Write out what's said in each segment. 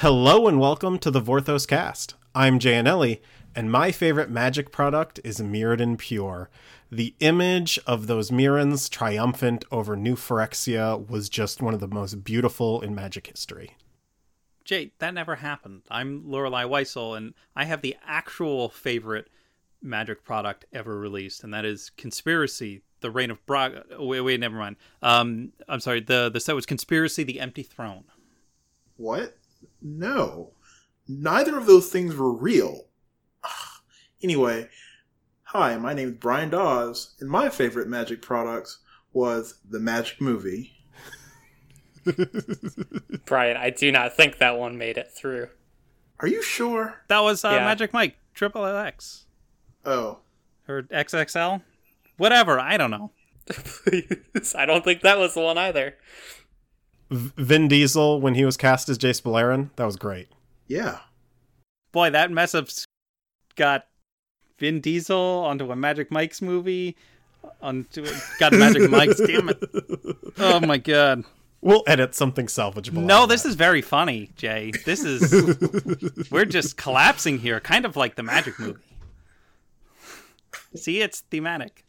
Hello and welcome to the Vorthos cast. I'm Janelli, and my favorite magic product is Mirrodin Pure. The image of those Mirrans triumphant over New Phyrexia was just one of the most beautiful in magic history. Jay, that never happened. I'm Lorelei Weissel, and I have the actual favorite magic product ever released, and that is Conspiracy, the Reign of Braga. Wait, wait, never mind. Um, I'm sorry. The the set was Conspiracy, the Empty Throne. What? No. Neither of those things were real. Anyway, hi, my name is Brian Dawes, and my favorite magic product was the Magic Movie. Brian, I do not think that one made it through. Are you sure? That was uh, Yeah. Magic Mike, Triple LX, Oh. or XXL, whatever. I don't know. Please. I don't think that was the one either. V- Vin Diesel, when he was cast as Jace Beleren, that was great. Yeah. Boy, that mess up's got Vin Diesel onto a Magic Mike's movie. Onto got Magic Mike's. Damn it! Oh my god. We'll edit something salvageable. No, this that. is very funny, Jay. This is we're just collapsing here, kind of like the Magic movie. See, it's thematic.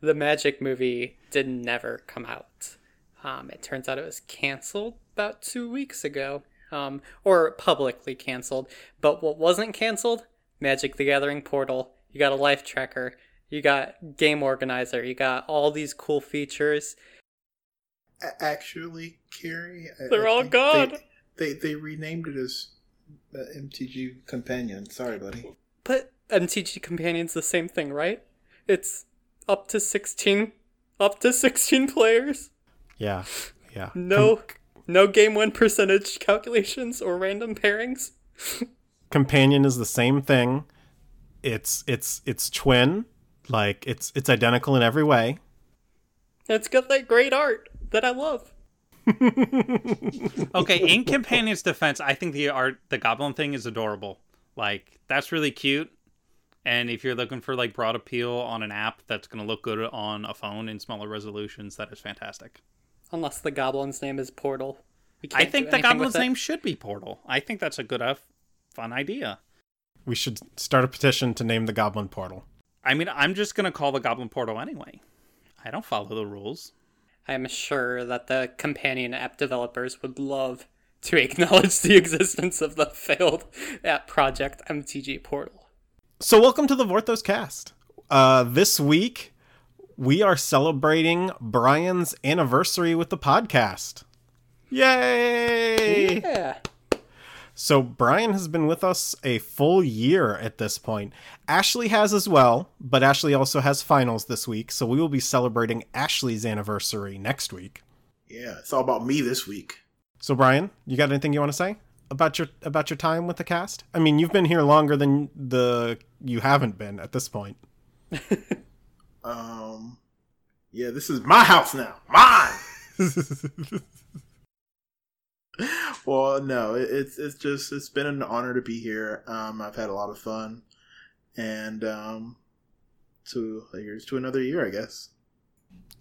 The Magic movie did never come out. Um, it turns out it was canceled about two weeks ago, um, or publicly canceled. But what wasn't canceled? Magic the Gathering Portal. You got a life tracker. You got Game Organizer. You got all these cool features. Actually, Carrie. They're I all gone. They, they they renamed it as uh, MTG Companion. Sorry, buddy. But MTG Companion's the same thing, right? It's up to 16 up to 16 players. Yeah, yeah. No no game win percentage calculations or random pairings. Companion is the same thing. It's it's it's twin, like it's it's identical in every way. It's got that great art that I love. Okay, in Companion's defense, I think the art, the Goblin thing is adorable. Like that's really cute. And if you're looking for like broad appeal on an app that's going to look good on a phone in smaller resolutions, that is fantastic. Unless the goblin's name is Portal. We I can't think the Goblin's name should be Portal. I think that's a good, uh, fun idea. We should start a petition to name the Goblin Portal. I mean, I'm just going to call the Goblin Portal anyway. I don't follow the rules. I am sure that the companion app developers would love to acknowledge the existence of the failed app project MTG Portal. So, welcome to the Vorthos cast. Uh, this week, we are celebrating Brian's anniversary with the podcast. Yay! Yeah. So, Brian has been with us a full year at this point. Ashley has as well, but Ashley also has finals this week, so we will be celebrating Ashley's anniversary next week. Yeah, it's all about me this week. So, Brian, you got anything you want to say about your about your time with the cast? I mean, you've been here longer than the you haven't been at this point. Um, yeah, this is my house now. Mine. well, no, it, it's it's just it's been an honor to be here. Um, I've had a lot of fun, and um, to here's to another year, I guess.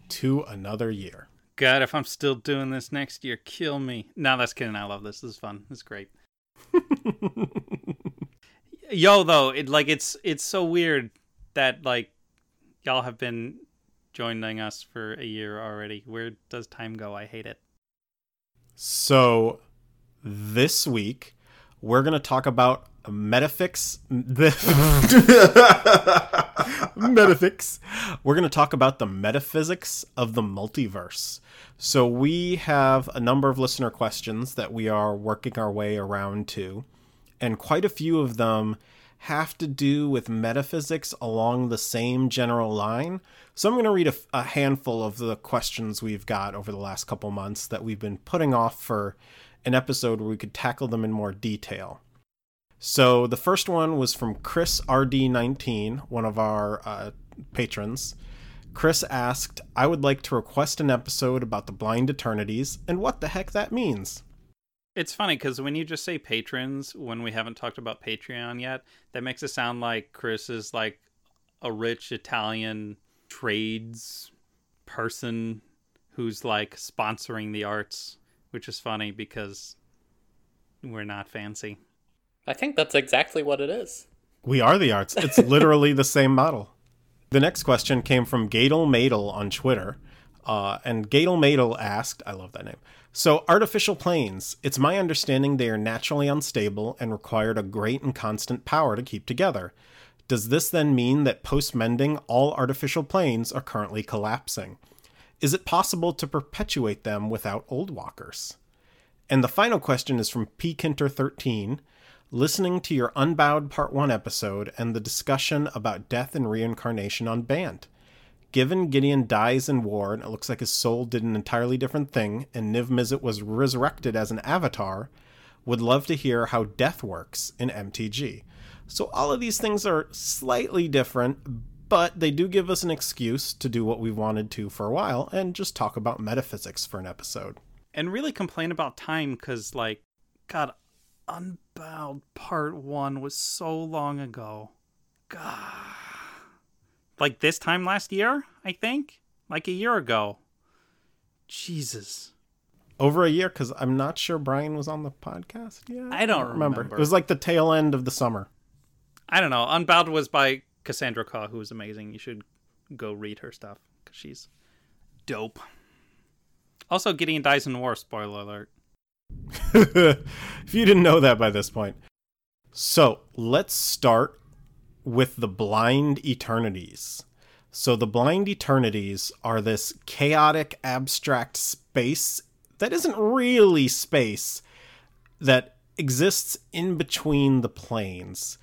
to another year. God, if I'm still doing this next year, kill me. No, that's kidding. I love this. This is fun. This is great. Yo, though, it like it's it's so weird that like y'all have been joining us for a year already. Where does time go? I hate it. So, this week we're going to talk about metafix. metaphysics. We're going to talk about the metaphysics of the multiverse. So, we have a number of listener questions that we are working our way around to, and quite a few of them have to do with metaphysics along the same general line. So, I'm going to read a, a handful of the questions we've got over the last couple months that we've been putting off for an episode where we could tackle them in more detail. So the first one was from Chris RD19, one of our uh, patrons. Chris asked, I would like to request an episode about the blind eternities and what the heck that means. It's funny because when you just say patrons, when we haven't talked about Patreon yet, that makes it sound like Chris is like a rich Italian trades person who's like sponsoring the arts, which is funny because we're not fancy. I think that's exactly what it is. We are the arts. It's literally the same model. The next question came from Gadel Madel on Twitter. Uh, and Gadel Madel asked, I love that name. So, artificial planes. It's my understanding they are naturally unstable and required a great and constant power to keep together. Does this then mean that post mending, all artificial planes are currently collapsing? Is it possible to perpetuate them without old walkers? And the final question is from P. Kinter13 listening to your Unbowed Part 1 episode and the discussion about death and reincarnation on Bant. Given Gideon dies in war and it looks like his soul did an entirely different thing, and Niv Mizzet was resurrected as an avatar, would love to hear how death works in MTG. So all of these things are slightly different, but they do give us an excuse to do what we've wanted to for a while and just talk about metaphysics for an episode. And really complain about time because, like, God, Unbound Part 1 was so long ago. God. Like this time last year, I think? Like a year ago. Jesus. Over a year, because I'm not sure Brian was on the podcast yet. I don't remember. It was like the tail end of the summer. I don't know. Unbound was by Cassandra who is amazing. You should go read her stuff because she's dope. Also, Gideon dies in war. Spoiler alert. if you didn't know that by this point. So let's start with the blind eternities. So the blind eternities are this chaotic, abstract space that isn't really space that exists in between the planes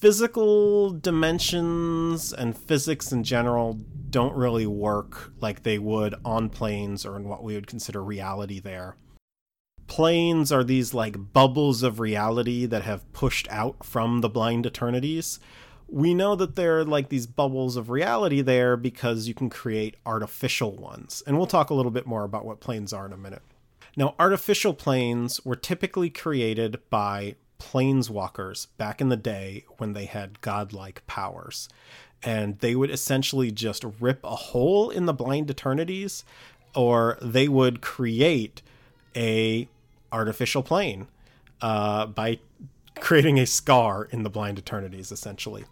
physical dimensions and physics in general don't really work like they would on planes or in what we would consider reality there. Planes are these like bubbles of reality that have pushed out from the blind eternities. We know that there are like these bubbles of reality there because you can create artificial ones. And we'll talk a little bit more about what planes are in a minute. Now, artificial planes were typically created by planeswalkers back in the day when they had godlike powers. And they would essentially just rip a hole in the blind eternities, or they would create a artificial plane uh, by creating a scar in the blind eternities, essentially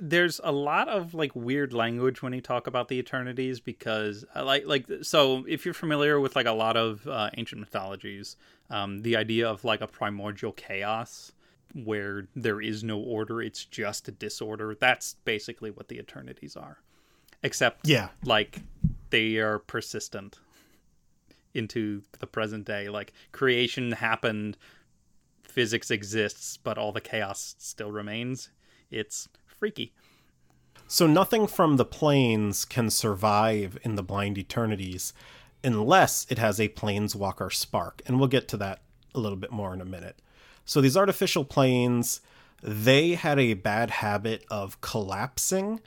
there's a lot of like weird language when you talk about the eternities because uh, like like so if you're familiar with like a lot of uh, ancient mythologies um, the idea of like a primordial chaos where there is no order it's just a disorder that's basically what the eternities are. Except yeah. like they are persistent into the present day. Like creation happened physics exists but all the chaos still remains. It's freaky. So nothing from the planes can survive in the blind eternities unless it has a planeswalker spark, and we'll get to that a little bit more in a minute. So these artificial planes, they had a bad habit of collapsing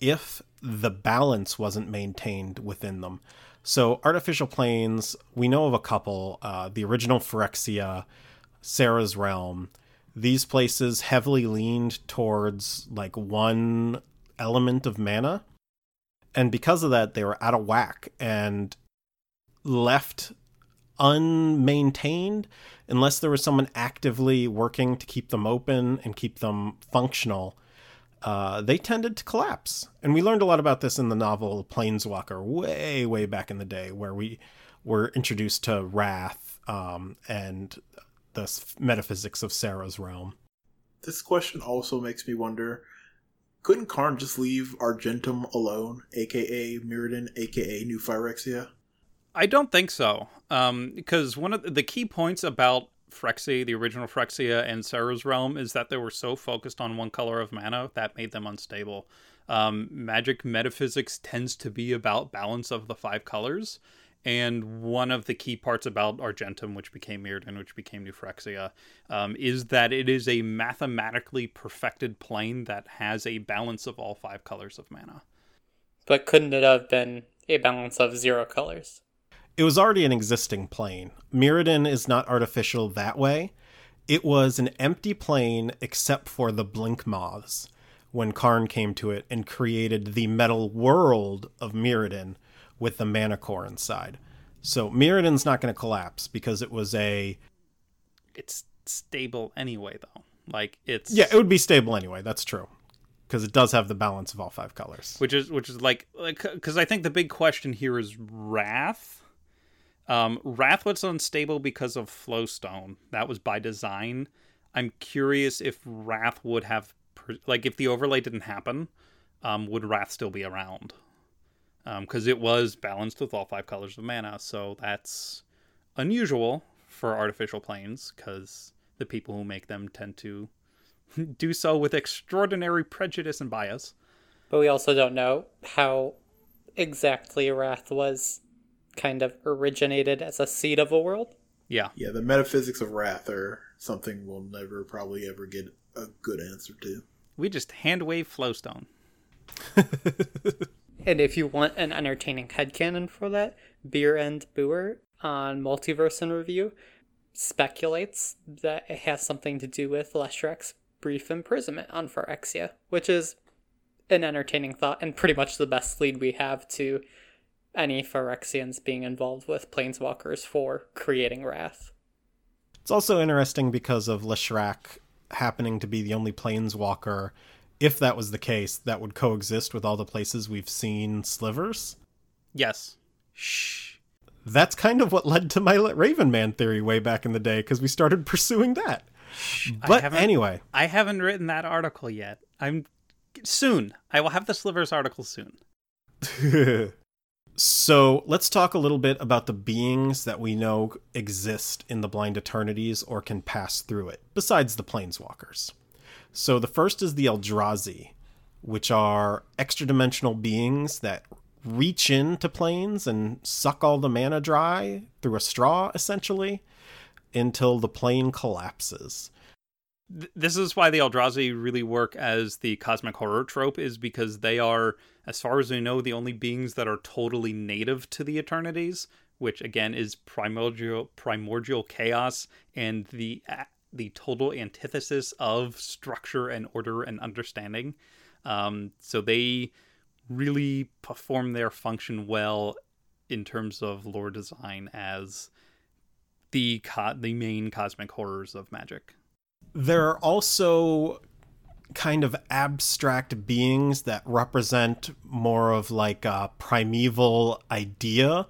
if the balance wasn't maintained within them. So artificial planes, we know of a couple, uh, the original Phyrexia, Serra's Realm, these places heavily leaned towards like one element of mana. And because of that, they were out of whack and left unmaintained unless there was someone actively working to keep them open and keep them functional. Uh, they tended to collapse. And we learned a lot about this in the novel Planeswalker, way, way back in the day, where we were introduced to Rath um, and the metaphysics of Serra's realm. This question also makes me wonder couldn't Karn just leave Argentum alone, aka Mirrodin, aka New Phyrexia? I don't think so. Um, because one of the key points about Phyrexia, the original Phyrexia, and Serra's Realm is that they were so focused on one color of mana that made them unstable. Um, magic metaphysics tends to be about balance of the five colors, and one of the key parts about Argentum, which became Mirrodin, which became New Phyrexia, um, is that it is a mathematically perfected plane that has a balance of all five colors of mana. But couldn't it have been a balance of zero colors? It was already an existing plane. Mirrodin is not artificial that way. It was an empty plane except for the blink moths when Karn came to it and created the metal world of Mirrodin with the mana core inside. So Mirrodin's not going to collapse because it was a it's stable anyway though. Like it's Yeah, it would be stable anyway. That's true. Because it does have the balance of all five colors. which is which is like like because I think the big question here is Rath. Um, Rath was unstable because of Flowstone. That was by design. I'm curious if Rath would have like if the overlay didn't happen, um, would Rath still be around? Um, because it was balanced with all five colors of mana, so that's unusual for artificial planes. Because the people who make them tend to do so with extraordinary prejudice and bias. But we also don't know how exactly Rath was kind of originated as a seed of a world. Yeah. Yeah, the metaphysics of rath are something we'll never probably ever get a good answer to. We just hand wave Flowstone. And if you want an entertaining headcanon for that, Beer and Booer on Multiverse in Review speculates that it has something to do with Leshrac's brief imprisonment on Phyrexia, which is an entertaining thought and pretty much the best lead we have to any Phyrexians being involved with Planeswalkers for creating Rath. It's also interesting because of Leshrac happening to be the only planeswalker, if that was the case, that would coexist with all the places we've seen slivers. Yes. Shh. That's kind of what led to my Raven Man theory way back in the day because we started pursuing that. But haven't- anyway, I haven't written that article yet. I'm soon. I will have the Slivers article soon. so let's talk a little bit about the beings that we know exist in the Blind Eternities or can pass through it, besides the Planeswalkers. So the first is the Eldrazi, which are extra dimensional beings that reach into planes and suck all the mana dry through a straw, essentially, until the plane collapses. This is why the Eldrazi really work as the cosmic horror trope, is because they are, as far as we know, the only beings that are totally native to the Eternities, which again is primordial primordial chaos and the the total antithesis of structure and order and understanding. Um, so they really perform their function well in terms of lore design as the co- the main cosmic horrors of magic. There are also kind of abstract beings that represent more of like a primeval idea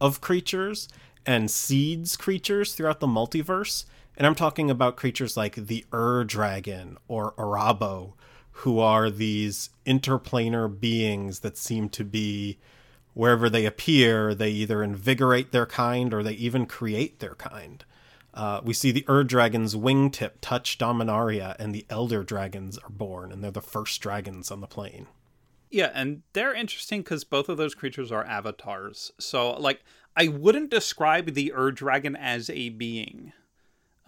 of creatures and seeds creatures throughout the multiverse. And I'm talking about creatures like the Ur Dragon or Arahbo, who are these interplanar beings that seem to be wherever they appear, they either invigorate their kind or they even create their kind. Uh, we see the Ur Dragon's wingtip touch Dominaria, and the Elder Dragons are born, and they're the first dragons on the plane. Yeah, and they're interesting because both of those creatures are avatars. So, like, I wouldn't describe the Ur Dragon as a being.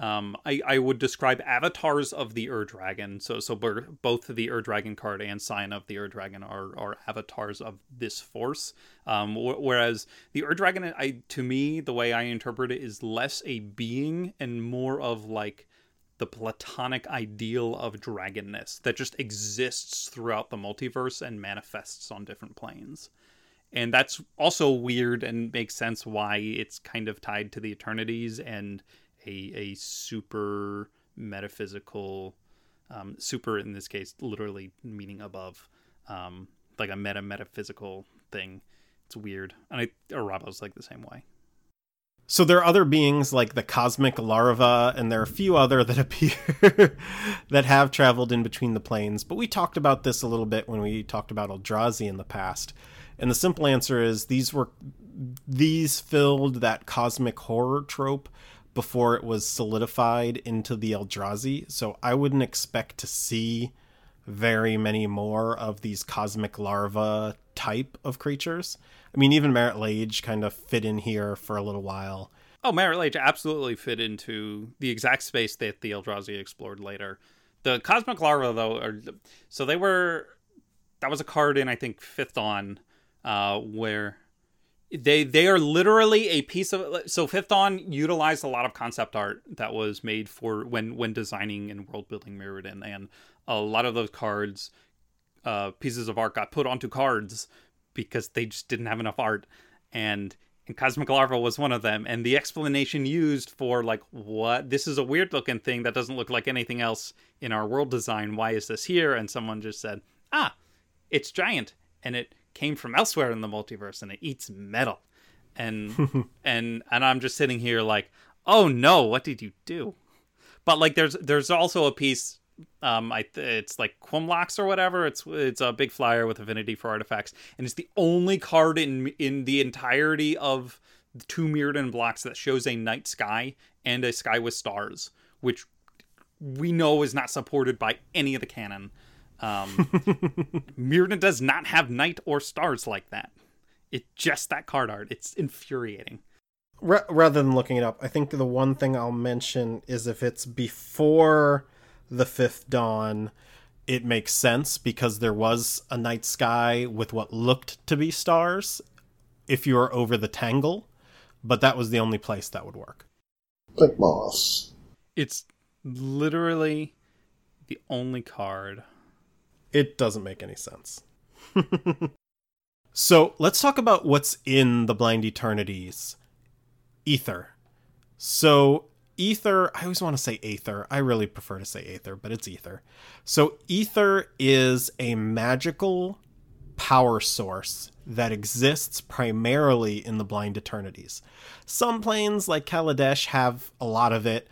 Um, I, I would describe avatars of the Ur Dragon. So, so both the Ur Dragon card and Sign of the Ur Dragon are, are avatars of this force. Um, wh- whereas the Ur Dragon, I to me, the way I interpret it, is less a being and more of like the platonic ideal of dragonness that just exists throughout the multiverse and manifests on different planes. And that's also weird and makes sense why it's kind of tied to the eternities and a, a super metaphysical, um, super in this case, literally meaning above, um, like a meta metaphysical thing. It's weird. And I, Arahbo's like the same way. So there are other beings like the cosmic larva, and there are a few other that appear that have traveled in between the planes. But we talked about this a little bit when we talked about Eldrazi in the past. And the simple answer is these were these filled that cosmic horror trope before it was solidified into the Eldrazi. So I wouldn't expect to see very many more of these cosmic larva type of creatures. I mean, even Marit Lage kind of fit in here for a little while. Oh, Marit Lage absolutely fit into the exact space that the Eldrazi explored later. The Cosmic Larva, though, are so they were. That was a card in I think Fifth Dawn, uh, where they they are literally a piece of. So Fifth Dawn utilized a lot of concept art that was made for when when designing and world building Mirrodin, and a lot of those cards, uh, pieces of art got put onto cards because they just didn't have enough art and and Cosmic Larva was one of them. And the explanation used for like what this is a weird looking thing that doesn't look like anything else in our world design. Why is this here? And someone just said, ah, it's giant, and it came from elsewhere in the multiverse, and it eats metal. And and and I'm just sitting here like, oh no, what did you do? But like, there's there's also a piece um I it's like Qumulox or whatever. It's it's a big flyer with affinity for artifacts, and it's the only card in in the entirety of the two Mirrodin blocks that shows a night sky and a sky with stars, which we know is not supported by any of the canon. Um, Mirrodin does not have night or stars like that. It's just that card art. It's infuriating. Ra- rather than looking it up, I think the one thing I'll mention is if it's before the fifth dawn, it makes sense because there was a night sky with what looked to be stars if you are over the tangle, but that was the only place that would work. Like moss. It's literally the only card. It doesn't make any sense. so let's talk about what's in the Blind Eternities. Ether. So ether i always want to say aether i really prefer to say aether but it's ether so ether is a magical power source that exists primarily in the blind eternities some planes like kaladesh have a lot of it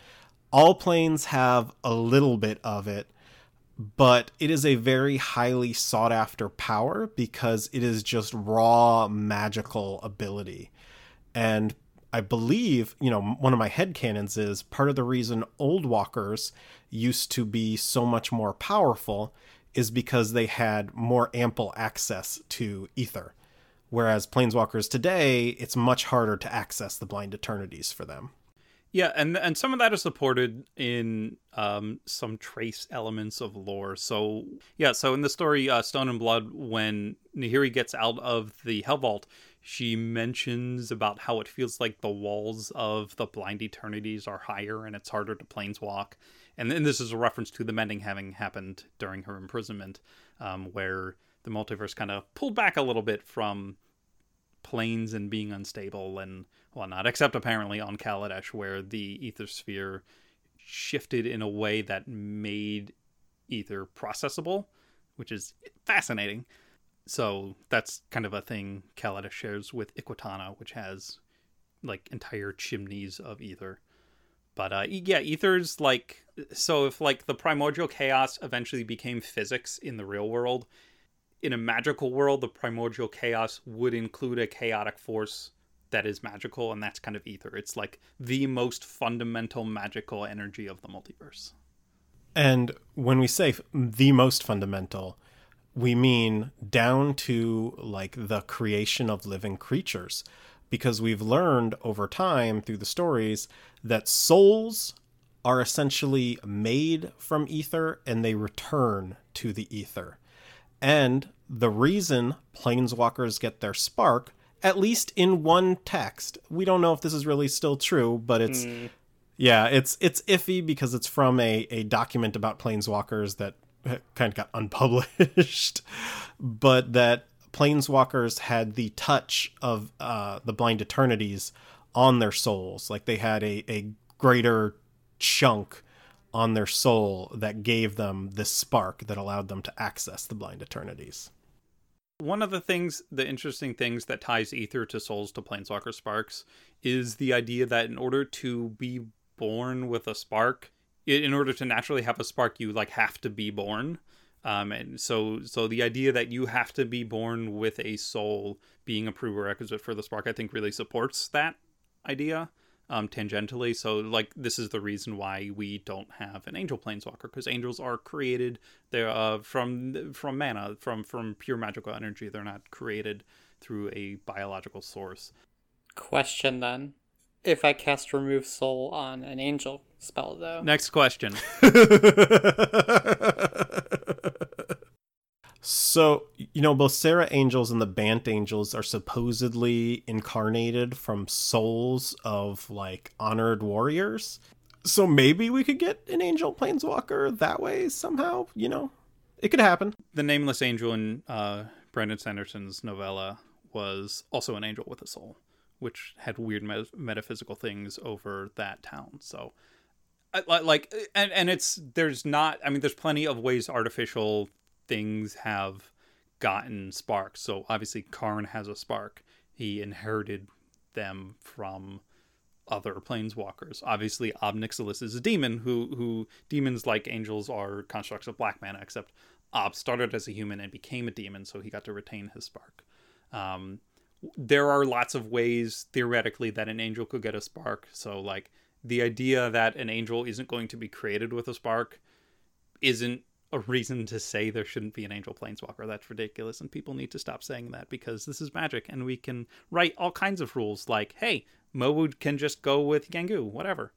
all planes have a little bit of it but it is a very highly sought after power because it is just raw magical ability and I believe, you know, one of my head canons is part of the reason old walkers used to be so much more powerful is because they had more ample access to ether. Whereas planeswalkers today, it's much harder to access the blind eternities for them. Yeah, and and some of that is supported in um, some trace elements of lore. So yeah, so in the story uh, Stone and Blood, when Nahiri gets out of the Helvault, she mentions about how it feels like the walls of the blind eternities are higher and it's harder to planeswalk. And then this is a reference to the mending having happened during her imprisonment, um, where the multiverse kind of pulled back a little bit from planes and being unstable and whatnot, except apparently on Kaladesh, where the ether sphere shifted in a way that made ether processable, which is fascinating. So that's kind of a thing Kaladesh shares with Iquatana, which has like entire chimneys of ether. But uh, yeah, ether's like so. If like the primordial chaos eventually became physics in the real world, in a magical world, the primordial chaos would include a chaotic force that is magical, and that's kind of ether. It's like the most fundamental magical energy of the multiverse. And when we say the most fundamental, we mean down to like the creation of living creatures because we've learned over time through the stories that souls are essentially made from ether and they return to the ether. And the reason planeswalkers get their spark, at least in one text, we don't know if this is really still true, but it's mm. yeah, it's it's iffy because it's from a, a document about planeswalkers that kind of got unpublished, but that planeswalkers had the touch of uh, the blind eternities on their souls. Like they had a, a greater chunk on their soul that gave them this spark that allowed them to access the blind eternities. One of the things, the interesting things that ties ether to souls to planeswalker sparks is the idea that in order to be born with a spark, in order to naturally have a spark, you like have to be born. Um, and so, so the idea that you have to be born with a soul being a prerequisite for the spark, I think, really supports that idea um, tangentially. So, like, this is the reason why we don't have an angel planeswalker because angels are created they're uh, from from mana, from from pure magical energy. They're not created through a biological source. Question then: If I cast remove soul on an angel, spell, though. Next question. so, you know, both Serra Angels and the Bant Angels are supposedly incarnated from souls of like honored warriors. So maybe we could get an angel planeswalker that way somehow, you know? It could happen. The nameless angel in uh, Brandon Sanderson's novella was also an angel with a soul, which had weird me- metaphysical things over that town. So, like, and and it's there's not. I mean, there's plenty of ways artificial things have gotten sparks. So obviously, Karn has a spark. He inherited them from other planeswalkers. Obviously, Ob Nixilis is a demon who who demons like angels are constructs of black mana, except Ob started as a human and became a demon, so he got to retain his spark. Um, there are lots of ways theoretically that an angel could get a spark. So like the idea that an angel isn't going to be created with a spark isn't a reason to say there shouldn't be an angel planeswalker. That's ridiculous, and people need to stop saying that because this is magic, and we can write all kinds of rules like, hey, Mowud can just go with Gangu, whatever.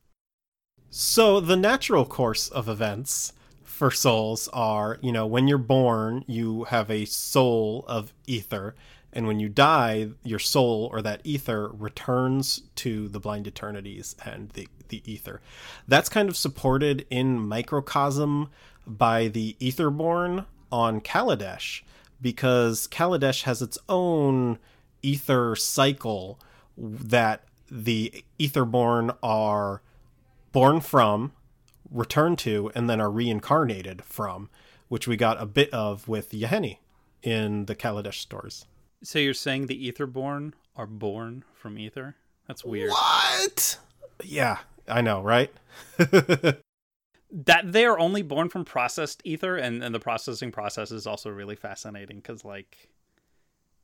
So the natural course of events for souls are, you know, when you're born, you have a soul of ether, and when you die, your soul or that ether returns to the blind eternities and the the ether. That's kind of supported in microcosm by the Etherborn on Kaladesh because Kaladesh has its own ether cycle that the Etherborn are born from, return to, and then are reincarnated from, which we got a bit of with Yahenni in the Kaladesh stores. So you're saying the Etherborn are born from ether? That's weird. What? Yeah, I know, right? that they are only born from processed ether and, and the processing process is also really fascinating because like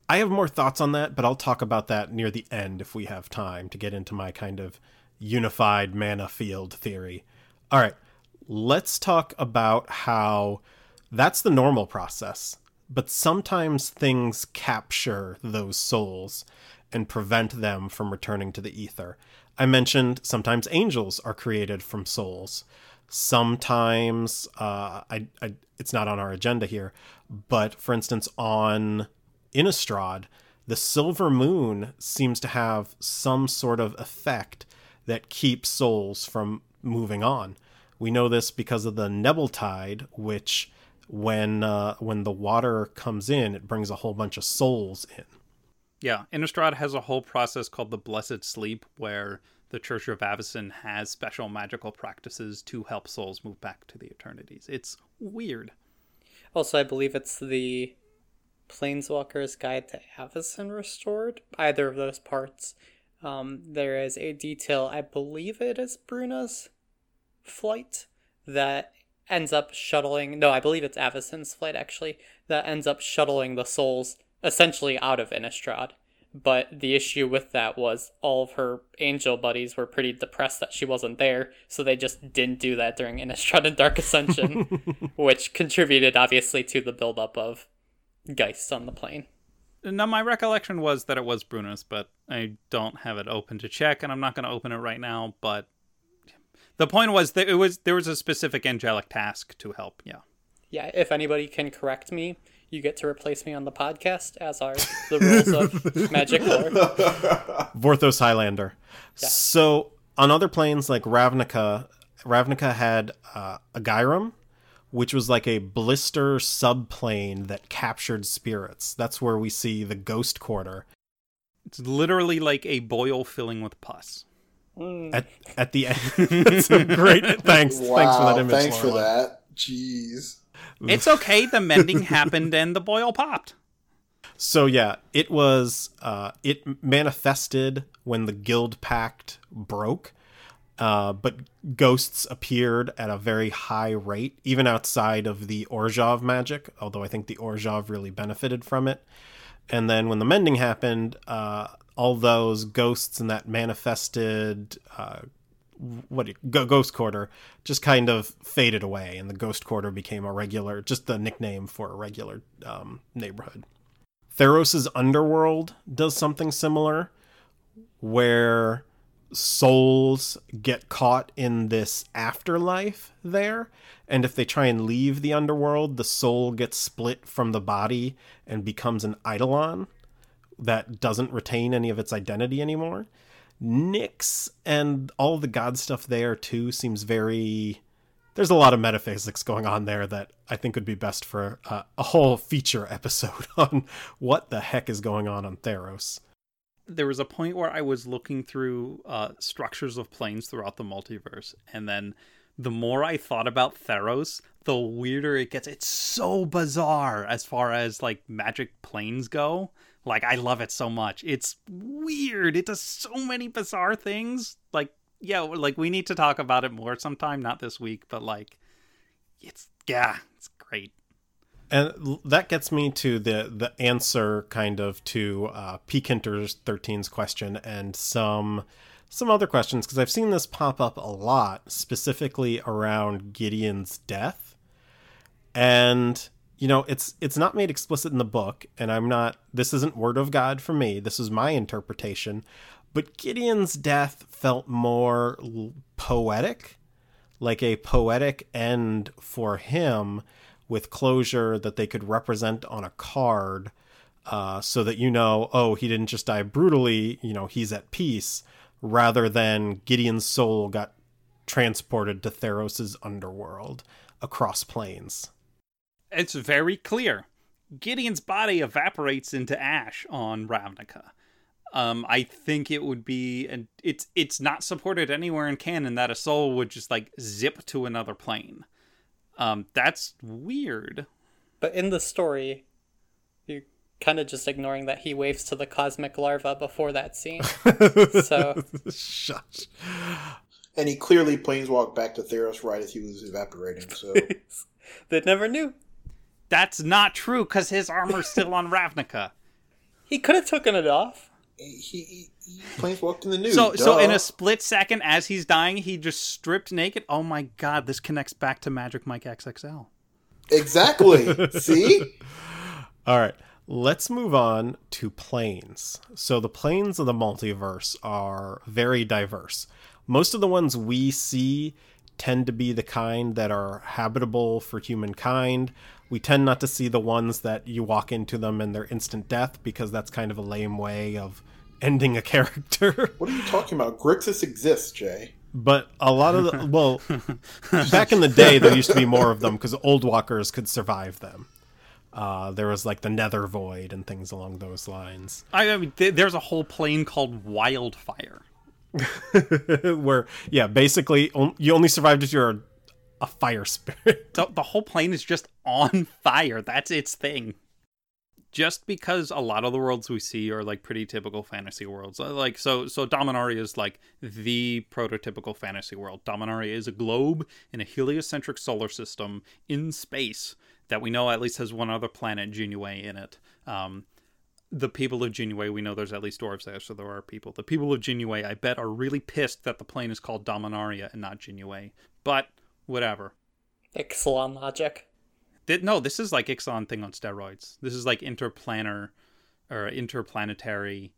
I have more thoughts on that, but I'll talk about that near the end if we have time to get into my kind of unified mana field theory. All right, let's talk about how that's the normal process, but sometimes things capture those souls and prevent them from returning to the ether. I mentioned sometimes angels are created from souls. Sometimes uh, I, I, it's not on our agenda here, but for instance, on Innistrad, the silver moon seems to have some sort of effect that keeps souls from moving on. We know this because of the Nebel Tide, which when uh, when the water comes in, it brings a whole bunch of souls in. Yeah, Innistrad has a whole process called the Blessed Sleep, where the Church of Avacyn has special magical practices to help souls move back to the eternities. It's weird. Also, I believe it's the Planeswalker's Guide to Avacyn Restored. Either of those parts. Um, there is a detail, I believe it is Bruna's flight, that ends up shuttling. No, I believe it's Avacyn's flight actually, that ends up shuttling the souls essentially out of Innistrad. But the issue with that was all of her angel buddies were pretty depressed that she wasn't there, so they just didn't do that during Innistrad and Dark Ascension, which contributed obviously to the buildup of Geists on the plane. Now, my recollection was that it was Bruna's, but I don't have it open to check, and I'm not going to open it right now. But the point was that it was there was a specific angelic task to help. Yeah. Yeah, if anybody can correct me, you get to replace me on the podcast, as are the rules of magic lore. Vorthos Highlander. So on other planes like Ravnica, Ravnica had uh, Agyrem, which was like a blister subplane that captured spirits. That's where we see the Ghost Quarter. It's literally like a boil filling with pus. At at the end, that's great. Thanks, Wow, thanks for that image. thanks for that. Jeez. It's okay. The mending happened and the boil popped. So yeah, it was. Uh, it manifested when the Guild Pact broke, uh, but ghosts appeared at a very high rate, even outside of the Orzhov magic. Although I think the Orzhov really benefited from it. And then when the mending happened, uh, all those ghosts and that manifested. What ghost quarter just kind of faded away and the ghost quarter became a regular just the nickname for a regular um, neighborhood. Theros's underworld does something similar where souls get caught in this afterlife there and if they try and leave the underworld the soul gets split from the body and becomes an eidolon that doesn't retain any of its identity anymore Nyx and all the god stuff there too seems very there's a lot of metaphysics going on there that I think would be best for uh, a whole feature episode on what the heck is going on on Theros. there was a point where I was looking through uh, structures of planes throughout the multiverse, and then the more I thought about Theros, the weirder it gets. It's so bizarre as far as like magic planes go. Like I love it so much. It's weird. It does so many bizarre things. Like yeah, like we need to talk about it more sometime, not this week, but like it's yeah, it's great. And that gets me to the the answer kind of to uh, P. Kinter's 13's question and some some other questions because I've seen this pop up a lot, specifically around Gideon's death. And you know, it's it's not made explicit in the book, and I'm not. This isn't word of God for me. This is my interpretation. But Gideon's death felt more poetic, like a poetic end for him, with closure that they could represent on a card, uh, so that you know, oh, he didn't just die brutally. You know, he's at peace, rather than Gideon's soul got transported to Theros's underworld across planes. It's very clear. Gideon's body evaporates into ash on Ravnica. Um, I think it would be, and it's it's not supported anywhere in canon that a soul would just like zip to another plane. Um, that's weird. But in the story, you're kind of just ignoring that he waves to the cosmic larva before that scene. so Shush. And he clearly planeswalked back to Theros right as he was evaporating. So they never knew. That's not true because his armor's still on Ravnica. He could have taken it off. he, he, he planeswalked in the news. So, so in a split second, as he's dying, he just stripped naked. Oh my god, this connects back to Magic Mike XXL. exactly. See, All right, let's move on to planes. So the planes of the multiverse are very diverse. Most of the ones we see tend to be the kind that are habitable for humankind. We tend not to see the ones that you walk into them and they're instant death because that's kind of a lame way of ending a character. what are you talking about? Grixis exists, Jay. But a lot of the well, back in the day, there used to be more of them because old walkers could survive them. Uh, there was like the Nether Void and things along those lines, I I mean, th- there's a whole plane called Wildfire. where yeah, basically on- you only survived if you're a, fire spirit. The, the whole plane is just on fire. That's its thing. Just because a lot of the worlds we see are like pretty typical fantasy worlds, Uh, like so, so Dominaria is like the prototypical fantasy world. Dominaria is a globe in a heliocentric solar system in space that we know at least has one other planet, Genue, in it. Um, the people of Genue, we know there's at least dwarves there, so there are people. The people of Genue, I bet, are really pissed that the plane is called Dominaria and not Genue. But whatever. Ixalan logic. Th- no, this is like Ixalan thing on steroids. This is like interplanar or interplanetary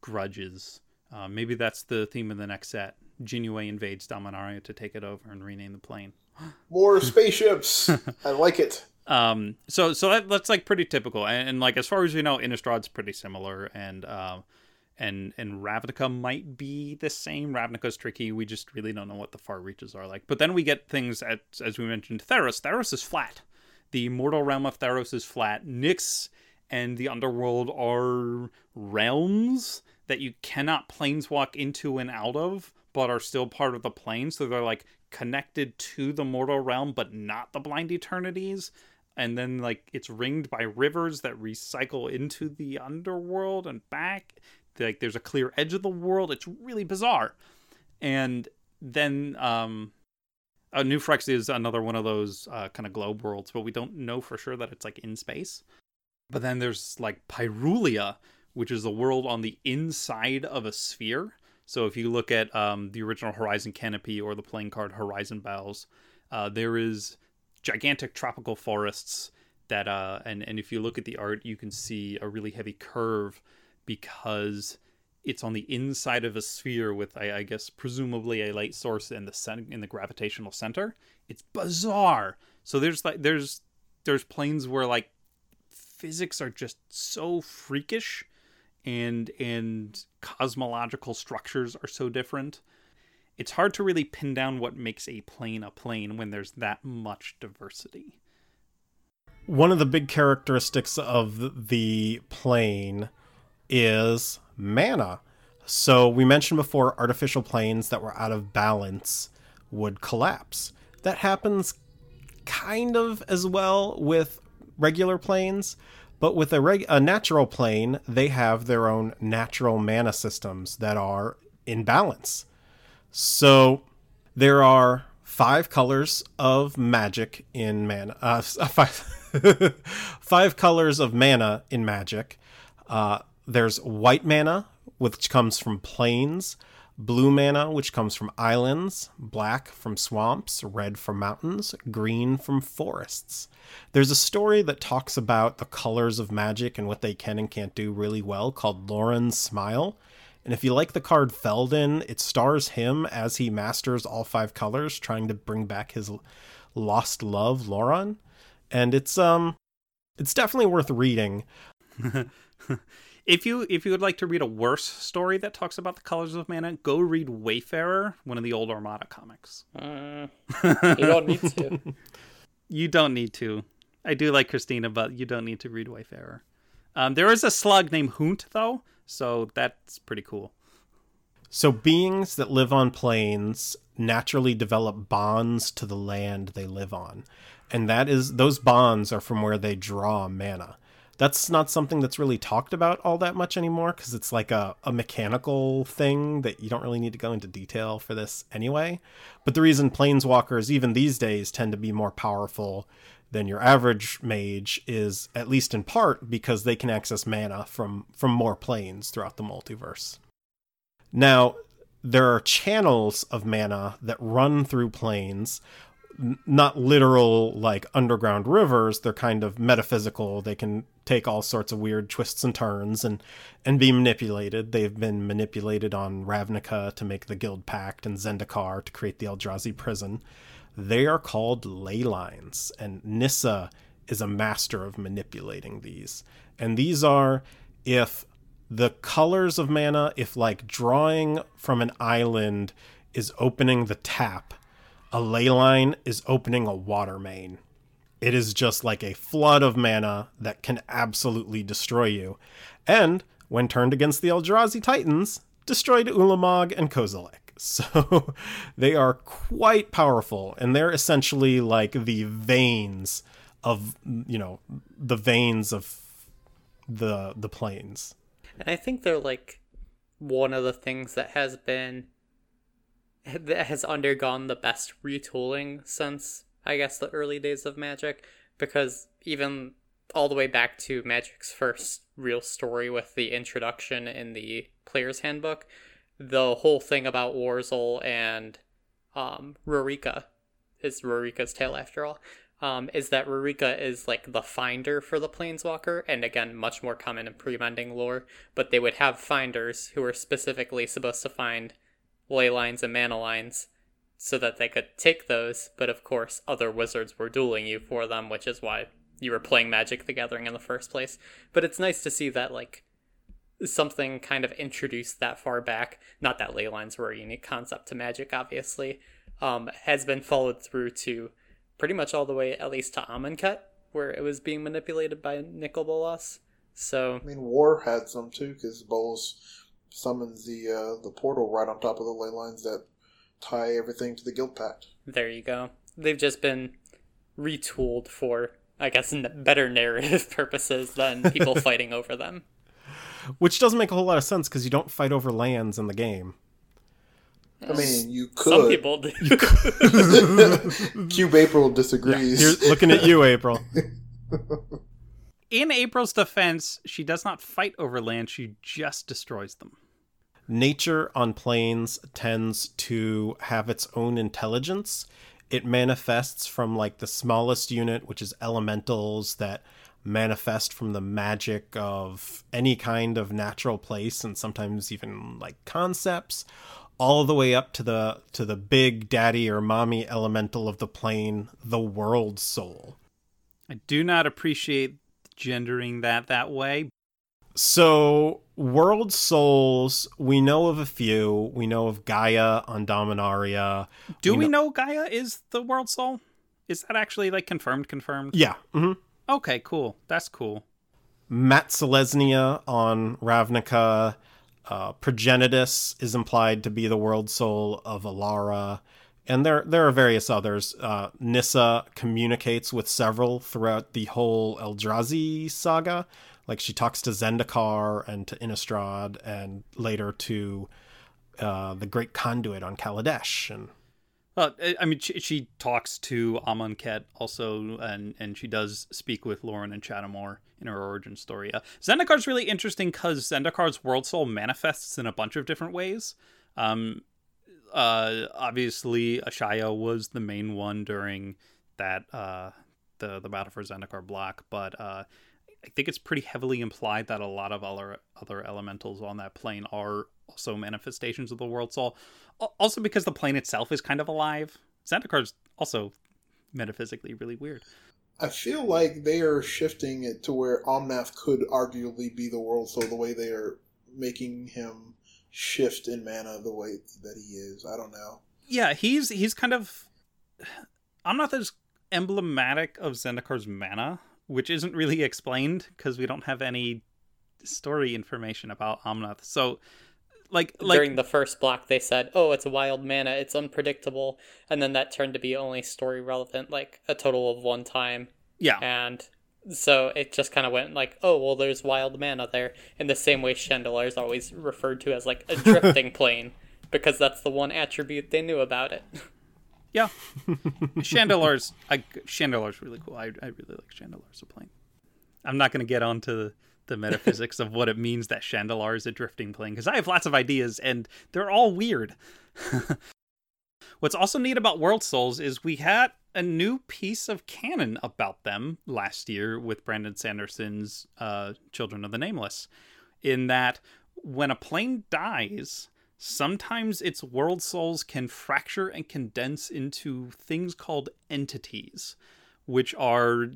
grudges. Uh, maybe that's the theme of the next set. Genue invades Dominaria to take it over and rename the plane. More spaceships. I like it. Um, so so that, that's like pretty typical, and, and like as far as we know, Innistrad's pretty similar, and um, and and Ravnica might be the same. Ravnica's tricky. We just really don't know what the far reaches are like. But then we get things at as we mentioned, Theros. Theros is flat. The mortal realm of Theros is flat. Nyx and the underworld are realms that you cannot planeswalk into and out of, but are still part of the plane. So they're like connected to the mortal realm, but not the blind eternities. And then like it's ringed by rivers that recycle into the underworld and back. Like there's a clear edge of the world. It's really bizarre. And then um uh, New Phrex is another one of those uh, kind of globe worlds, but we don't know for sure that it's like in space. But then there's like Pyrulea, which is a world on the inside of a sphere. So if you look at um, the original Horizon Canopy or the playing card Horizon Boughs, uh, there is gigantic tropical forests that, uh, and and if you look at the art, you can see a really heavy curve because it's on the inside of a sphere with, I, I guess, presumably a light source in the cen- in the gravitational center. It's bizarre. So there's like there's there's planes where like physics are just so freakish and and cosmological structures are so different it's hard to really pin down what makes a plane a plane when there's that much diversity One of the big characteristics of the plane is mana. So we mentioned before artificial planes that were out of balance would collapse. That happens kind of as well with regular planes, but with a, reg- a natural plane, they have their own natural mana systems that are in balance. So there are five colors of magic in mana. Uh, five, five colors of mana in magic. Uh, there's white mana, which comes from plains, blue mana, which comes from islands, black from swamps, red from mountains, green from forests. There's a story that talks about the colors of magic and what they can and can't do really well called Loran's Smile. And if you like the card Feldon, it stars him as he masters all five colors, trying to bring back his lost love, Loran. And it's um it's definitely worth reading. If you if you would like to read a worse story that talks about the colors of mana, go read Wayfarer, one of the old Armada comics. Mm, you don't need to. You don't need to. I do like Christina, but you don't need to read Wayfarer. Um, there is a slug named Hoont though, so that's pretty cool. So beings that live on plains naturally develop bonds to the land they live on. And that is those bonds are from where they draw mana. That's not something that's really talked about all that much anymore because it's like a, a mechanical thing that you don't really need to go into detail for this anyway. But the reason planeswalkers, even these days, tend to be more powerful than your average mage is at least in part because they can access mana from from more planes throughout the multiverse. Now, there are channels of mana that run through planes, not literal like underground rivers. They're kind of metaphysical. They can take all sorts of weird twists and turns and and be manipulated. They've been manipulated on Ravnica to make the Guildpact and Zendikar to create the Eldrazi prison. They are called ley lines, and Nissa is a master of manipulating these. And these are if the colors of mana, if like drawing from an island is opening the tap, a ley line is opening a water main. It is just like a flood of mana that can absolutely destroy you. And when turned against the Eldrazi Titans, destroyed Ulamog and Kozilek. So they are quite powerful, and they're essentially like the veins of you know the veins of the the planes. And I think they're like one of the things that has been that has undergone the best retooling since I guess the early days of Magic because even all the way back to Magic's first real story with the introduction in the player's handbook, the whole thing about Warzel and um, Rurika is Rurika's tale after all. Um, is that Rurika is like the finder for the planeswalker, and again, much more common in pre-mending lore. But they would have finders who were specifically supposed to find ley lines and mana lines, so that they could take those. But of course, other wizards were dueling you for them, which is why you were playing Magic the Gathering in the first place. But it's nice to see that like something kind of introduced that far back. Not that ley lines were a unique concept to Magic, obviously. Um, has been followed through to pretty much all the way, at least to Amonkhet, where it was being manipulated by Nicol Bolas. So I mean, War had some too, because Bolas summons the uh, the portal right on top of the ley lines that tie everything to the Guildpact. there you go. They've just been retooled for, I guess, n- better narrative purposes than people fighting over them. Which doesn't make a whole lot of sense because you don't fight over lands in the game. I mean, you could. Some people do. Cube April disagrees. Here's looking at you, April. In April's defense, she does not fight over land, she just destroys them. Nature on planes tends to have its own intelligence. It manifests from like the smallest unit, which is elementals that manifest from the magic of any kind of natural place and sometimes even like concepts all the way up to the to the big daddy or mommy elemental of the plane the world soul I do not appreciate gendering that that way. So, world souls, we know of a few. We know of Gaia on Dominaria. Do We we know Gaia is the world soul? Is that actually like confirmed? Confirmed? Yeah. hmm Okay, cool. That's cool. Mat'Selesnya on Ravnica. Uh, Progenitus is implied to be the world soul of Alara. And there, there are various others. Uh, Nissa communicates with several throughout the whole Eldrazi saga. Like she talks to Zendikar and to Innistrad, and later to uh, the Great Conduit on Kaladesh. And well, I mean, she, she talks to Amonkhet also, and and she does speak with Lorwyn and Shadowmoor in her origin story. Uh, Zendikar's really interesting because Zendikar's world soul manifests in a bunch of different ways. Um, uh, obviously, Ashaya was the main one during that uh, the the battle for Zendikar block, but uh, I think it's pretty heavily implied that a lot of other other elementals on that plane are also manifestations of the world soul. Also because the plane itself is kind of alive. Zendikar's also metaphysically really weird. I feel like they are shifting it to where Omnath could arguably be the world soul the way they are making him shift in mana the way that he is. I don't know. Yeah, he's he's kind of Omnath is emblematic of Zendikar's mana, which isn't really explained because we don't have any story information about Omnath. So like, like during the first block they said oh it's a wild mana. It's unpredictable. And then that turned to be only story relevant like a total of one time. Yeah. And so it just kind of went like oh well there's wild mana there. In the same way Shandalar is always referred to as like a drifting plane because that's the one attribute they knew about it yeah. Shandalar's I, Shandalar's really cool. I, I really like Shandalar as a plane. I'm not going to get onto the metaphysics of what it means that Shandalar is a drifting plane because I have lots of ideas and they're all weird. What's also neat about World Souls is we had a new piece of canon about them last year with Brandon Sanderson's uh, Children of the Nameless, in that when a plane dies, sometimes its world souls can fracture and condense into things called entities, which are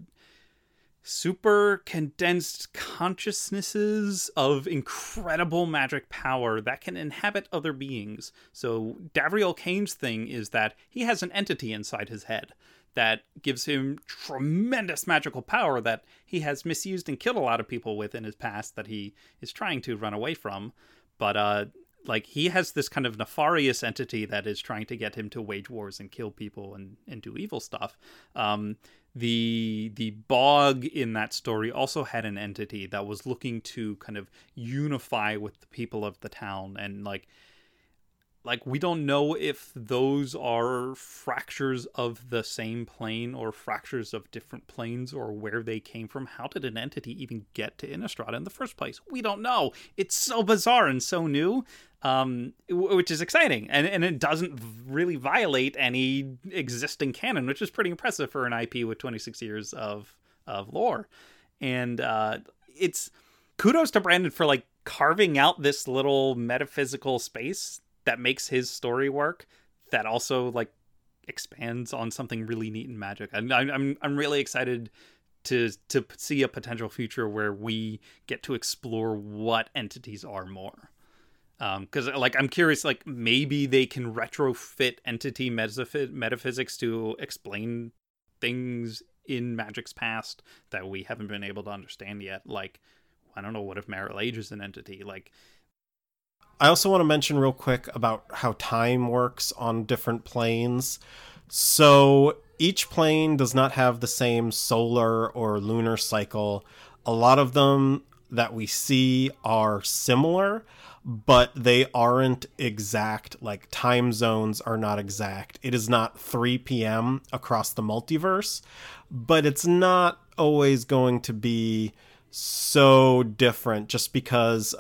super condensed consciousnesses of incredible magic power that can inhabit other beings. So Davriel Cane's thing is that he has an entity inside his head that gives him tremendous magical power that he has misused and killed a lot of people with in his past that he is trying to run away from. But uh like he has this kind of nefarious entity that is trying to get him to wage wars and kill people and, and do evil stuff. Um, the the bog in that story also had an entity that was looking to kind of unify with the people of the town and like like we don't know if those are fractures of the same plane or fractures of different planes or where they came from. How did an entity even get to innistrad in the first place? We don't know. It's so bizarre and so new um, which is exciting and, and it doesn't really violate any existing canon which is pretty impressive for an ip with 26 years of of lore and uh, it's kudos to brandon for like carving out this little metaphysical space that makes his story work that also like expands on something really neat and magic. And I'm I'm I'm really excited to to see a potential future where we get to explore what entities are more. Because um, like I'm curious, like maybe they can retrofit entity metaphysics to explain things in Magic's past that we haven't been able to understand yet. Like I don't know, what if Marit Lage is an entity? Like I also want to mention real quick about how time works on different planes. So each plane does not have the same solar or lunar cycle. A lot of them that we see are similar, but they aren't exact. Like time zones are not exact. It is not 3 p.m. across the multiverse, but it's not always going to be so different just because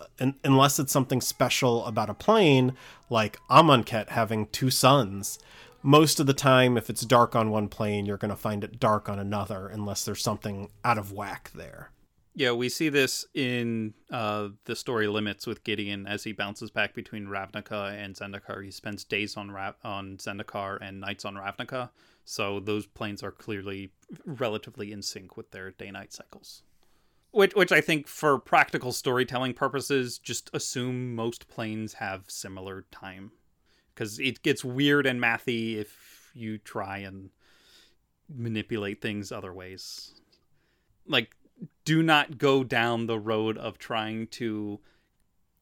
unless it's something special about a plane like Amonkhet having two suns most of the time if it's dark on one plane you're going to find it dark on another unless there's something out of whack there yeah we see this in uh, the story limits with gideon as he bounces back between ravnica and zendikar. He spends days on Ra- on zendikar and nights on ravnica. So those planes are clearly relatively in sync with their day night cycles. Which which I think for practical storytelling purposes, just assume most planes have similar time, because it gets weird and mathy if you try and manipulate things other ways. Like do not go down the road of trying to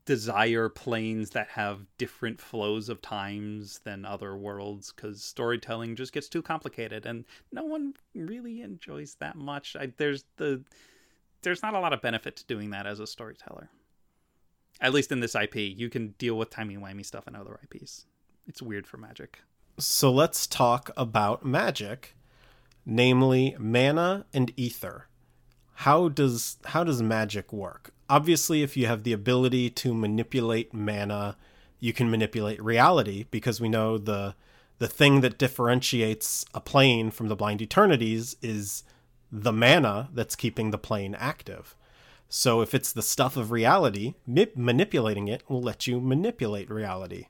desire planes that have different flows of times than other worlds because storytelling just gets too complicated and no one really enjoys that much. I, there's the there's not a lot of benefit to doing that as a storyteller. At least in this ip you can deal with timey-wimey stuff in other ips it's weird for magic. So let's talk about magic, namely mana and ether. How does how does magic work? Obviously, if you have the ability to manipulate mana, you can manipulate reality because we know the the thing that differentiates a plane from the blind eternities is the mana that's keeping the plane active. So if it's the stuff of reality, manipulating it will let you manipulate reality.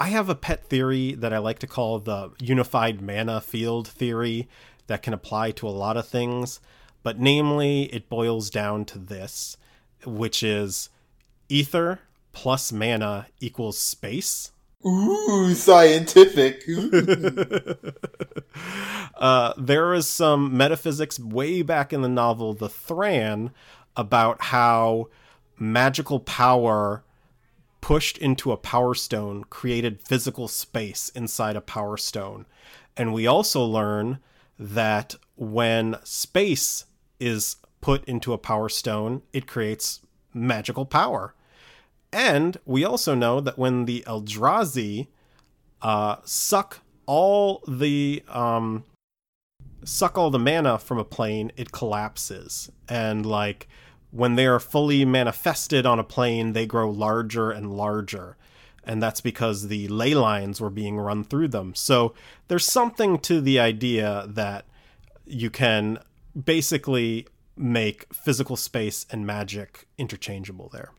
I have a pet theory that I like to call the unified mana field theory that can apply to a lot of things, but namely, it boils down to this, which is ether plus mana equals space. Ooh, scientific. Uh, there is some metaphysics way back in the novel The Thran about how magical power pushed into a power stone created physical space inside a power stone. And we also learn that when space is put into a power stone, it creates magical power. And we also know that when the Eldrazi uh, suck all the um, suck all the mana from a plane, it collapses. And like when they are fully manifested on a plane, they grow larger and larger. And that's because the ley lines were being run through them. So there's something to the idea that you can basically make physical space and magic interchangeable there.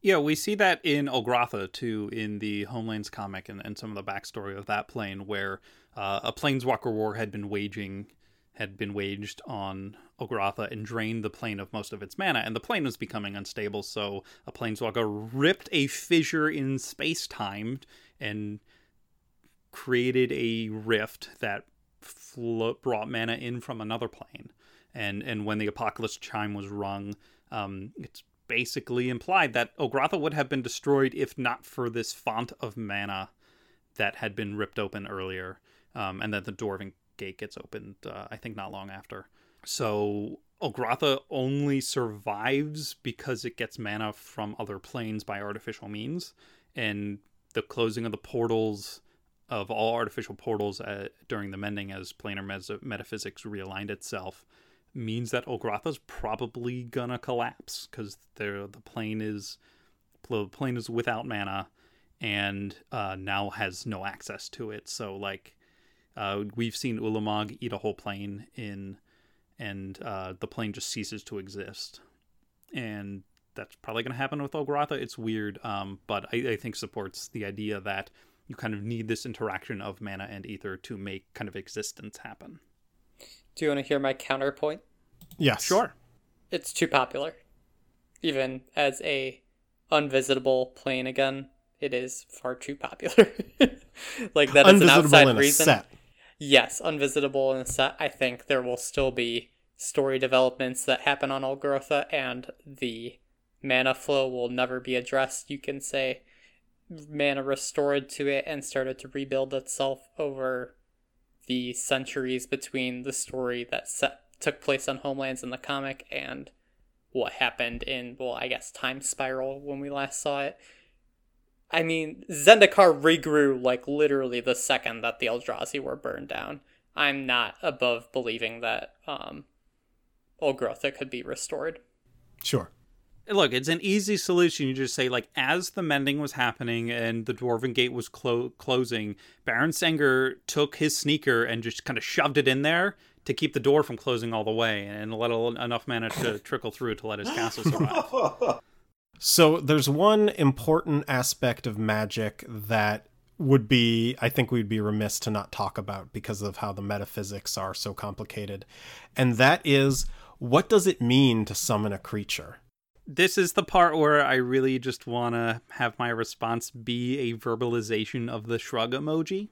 Yeah, we see that in Ulgrotha too, in the Homelands comic, and, and some of the backstory of that plane, where uh, a planeswalker war had been waging, had been waged on Ulgrotha and drained the plane of most of its mana, and the plane was becoming unstable. So a planeswalker ripped a fissure in space time and created a rift that brought mana in from another plane. And and when the apocalypse chime was rung, um, it's basically implied that Ulgrotha would have been destroyed if not for this font of mana that had been ripped open earlier, um, and that the Dwarven Gate gets opened, uh, I think, not long after. So Ulgrotha only survives because it gets mana from other planes by artificial means, and the closing of the portals of all artificial portals uh, during the mending as planar metaphysics realigned itself means that Ulgrotha's probably gonna collapse because the plane is the plane is without mana and uh, now has no access to it. So like uh, we've seen Ulamog eat a whole plane in, and uh, the plane just ceases to exist, and that's probably gonna happen with Ulgrotha. It's weird, um, but I, I think supports the idea that you kind of need this interaction of mana and ether to make kind of existence happen. Do you want to hear my counterpoint? Yes. Sure. It's too popular. Even as a unvisitable plane again, it is far too popular. like that is an outside in a reason. set. Yes, unvisitable in a set. I think there will still be story developments that happen on Ulgrotha, and the mana flow will never be addressed. You can say mana restored to it and started to rebuild itself over the centuries between the story that set, took place on Homelands in the comic and what happened in, well, I guess Time Spiral when we last saw it. I mean, Zendikar regrew like literally the second that the Eldrazi were burned down. I'm not above believing that um, Ulgrotha could be restored. Sure. Look, it's an easy solution. You just say like, as the mending was happening and the dwarven gate was clo- closing, Baron Sengir took his sneaker and just kind of shoved it in there to keep the door from closing all the way and let a, enough mana to trickle through to let his castle survive. So there's one important aspect of magic that would be I think we'd be remiss to not talk about because of how the metaphysics are so complicated. And that is what does it mean to summon a creature? This is the part where I really just want to have my response be a verbalization of the shrug emoji.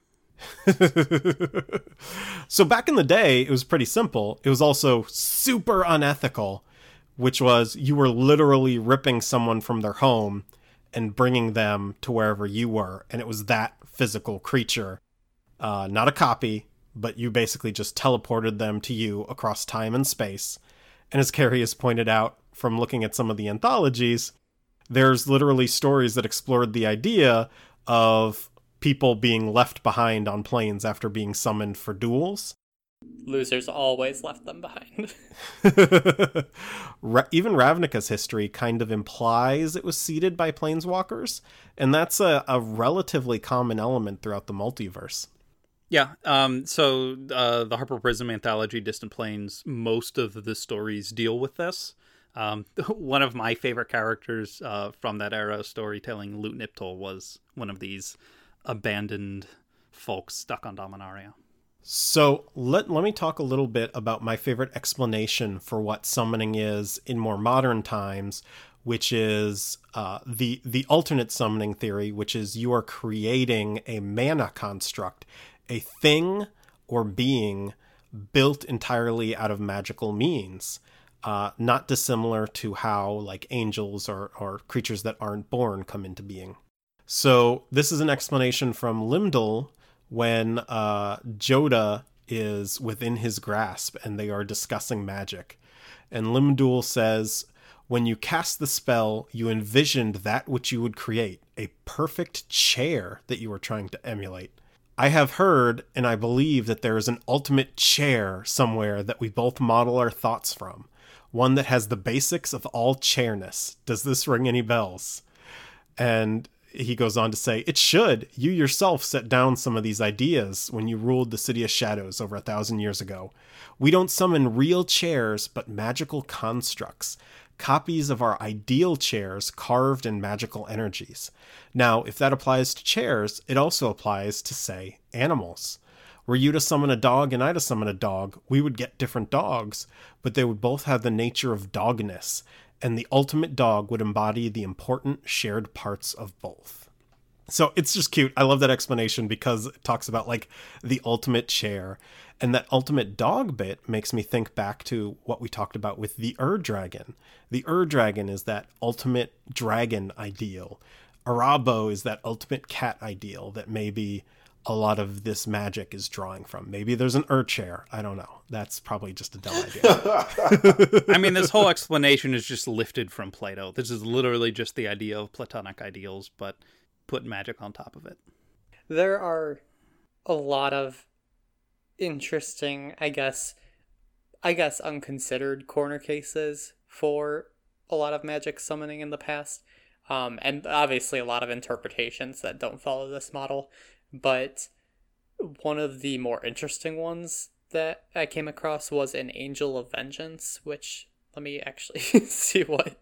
So back in the day, it was pretty simple. It was also super unethical, which was you were literally ripping someone from their home and bringing them to wherever you were. And it was that physical creature, uh, not a copy, but you basically just teleported them to you across time and space. And as Carrie has pointed out from looking at some of the anthologies, there's literally stories that explored the idea of people being left behind on planes after being summoned for duels. Losers always left them behind. Even Ravnica's history kind of implies it was seeded by planeswalkers, and that's a, a relatively common element throughout the multiverse. Yeah. Um, so uh, the Harper Prism anthology, Distant Planes, most of the stories deal with this. Um, one of my favorite characters uh, from that era of storytelling, Lute Niptal, was one of these abandoned folks stuck on Dominaria. So let let me talk a little bit about my favorite explanation for what summoning is in more modern times, which is uh, the the alternate summoning theory, which is you are creating a mana construct, a thing or being built entirely out of magical means. Uh, not dissimilar to how like angels or, or creatures that aren't born come into being. So this is an explanation from Lim-Dûl, when uh, Jodah is within his grasp and they are discussing magic. And Lim-Dûl says, When you cast the spell, you envisioned that which you would create, a perfect chair that you were trying to emulate. I have heard and I believe that there is an ultimate chair somewhere that we both model our thoughts from, one that has the basics of all chairness. Does this ring any bells? And he goes on to say, It should. You yourself set down some of these ideas when you ruled the City of Shadows over a thousand years ago. We don't summon real chairs, but magical constructs, copies of our ideal chairs carved in magical energies. Now, if that applies to chairs, it also applies to, say, animals. Were you to summon a dog and I to summon a dog, we would get different dogs, but they would both have the nature of dogness, and the ultimate dog would embody the important shared parts of both. So it's just cute. I love that explanation because it talks about like the ultimate chair. And that ultimate dog bit makes me think back to what we talked about with the Ur Dragon. The Ur Dragon is that ultimate dragon ideal. Arahbo is that ultimate cat ideal that maybe a lot of this magic is drawing from. Maybe there's an Ur chair. I don't know. That's probably just a dumb idea. I mean, this whole explanation is just lifted from Plato. This is literally just the idea of Platonic ideals, but put magic on top of it. There are a lot of interesting, I guess, I guess unconsidered corner cases for a lot of magic summoning in the past. Um, and obviously a lot of interpretations that don't follow this model. But one of the more interesting ones that I came across was an Angel of Vengeance, which let me actually see what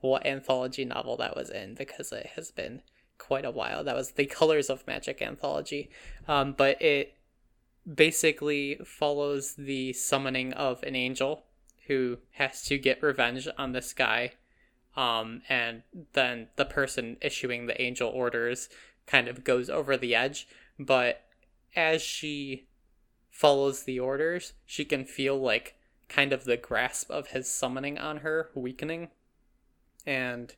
what anthology novel that was in because it has been quite a while. That was the Colors of Magic anthology, um, but it basically follows the summoning of an angel who has to get revenge on this guy, um, and then the person issuing the angel orders kind of goes over the edge, but as she follows the orders, she can feel like kind of the grasp of his summoning on her weakening. And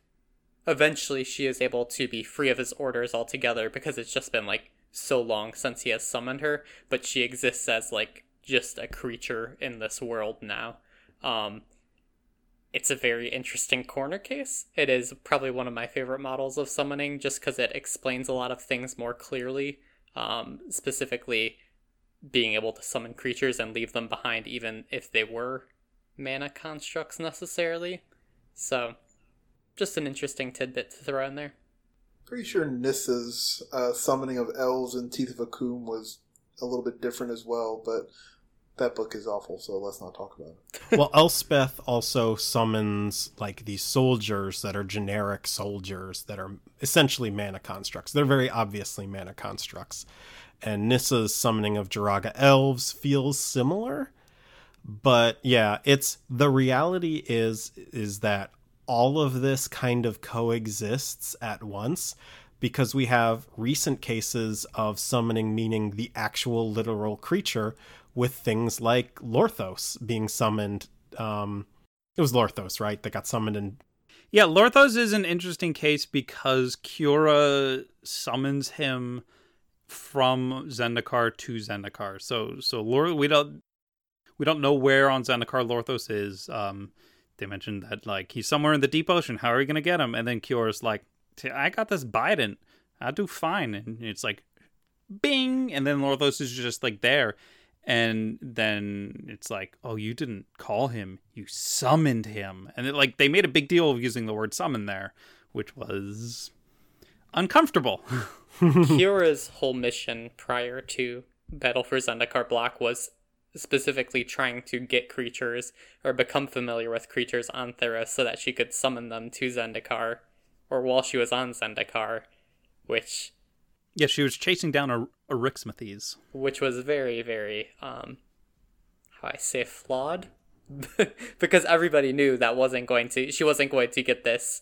eventually she is able to be free of his orders altogether because it's just been like so long since he has summoned her, but she exists as like just a creature in this world now. Um, it's a very interesting corner case. It is probably one of my favorite models of summoning just because it explains a lot of things more clearly, um, specifically being able to summon creatures and leave them behind even if they were mana constructs necessarily. So, just an interesting tidbit to throw in there. Pretty sure Nissa's uh, summoning of elves in Teeth of a Akoum was a little bit different as well, but that book is awful, so let's not talk about it. well, Elspeth also summons like these soldiers that are generic soldiers that are essentially mana constructs. They're very obviously mana constructs. And Nissa's summoning of Joraga elves feels similar. But yeah, it's the reality is is that all of this kind of coexists at once because we have recent cases of summoning meaning the actual literal creature with things like Lorthos being summoned. Um, it was Lorthos, right? That got summoned in Yeah, Lorthos is an interesting case because Kiora summons him from Zendikar to Zendikar. So so Lor we don't we don't know where on Zendikar Lorthos is. Um they mentioned that like he's somewhere in the deep ocean. How are we gonna get him? And then Kiora's like, I got this Biden. I'll do fine. And it's like bing and then Lorthos is just like there. And then it's like, oh, you didn't call him, you summoned him. And it, like they made a big deal of using the word summon there, which was uncomfortable. Kiora's whole mission prior to Battle for Zendikar Block was specifically trying to get creatures or become familiar with creatures on Theros so that she could summon them to Zendikar or while she was on Zendikar, which yeah, she was chasing down a, Arixmethes. which was very, very um how I say flawed. because everybody knew that wasn't going to she wasn't going to get this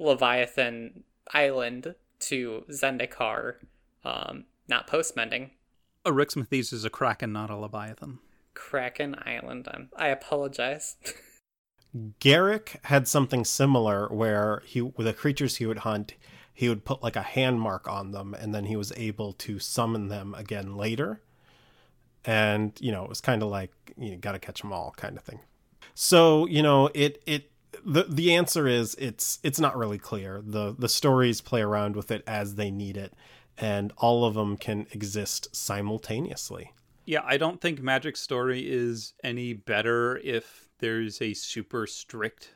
Leviathan island to Zendikar, um, not post mending. Arixmethes is a kraken, not a leviathan. Kraken Island. I'm, I apologize. Garruk had something similar where he with the creatures he would hunt, he would put like a hand mark on them and then he was able to summon them again later. And, you know, it was kind of like you got to catch them all kind of thing. So, you know, it it the the answer is it's it's not really clear. The the stories play around with it as they need it and all of them can exist simultaneously. Yeah, I don't think Magic Story is any better if there's a super strict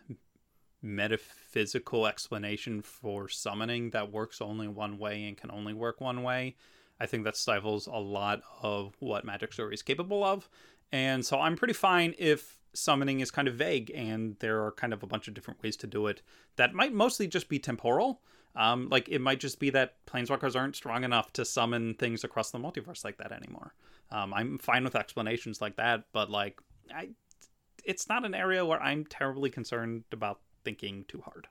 metaphysical explanation for summoning that works only one way and can only work one way. I think that stifles a lot of what Magic Story is capable of. And so I'm pretty fine if summoning is kind of vague and there are kind of a bunch of different ways to do it that might mostly just be temporal. Um, like it might just be that planeswalkers aren't strong enough to summon things across the multiverse like that anymore. Um, I'm fine with explanations like that, but like I, it's not an area where I'm terribly concerned about thinking too hard.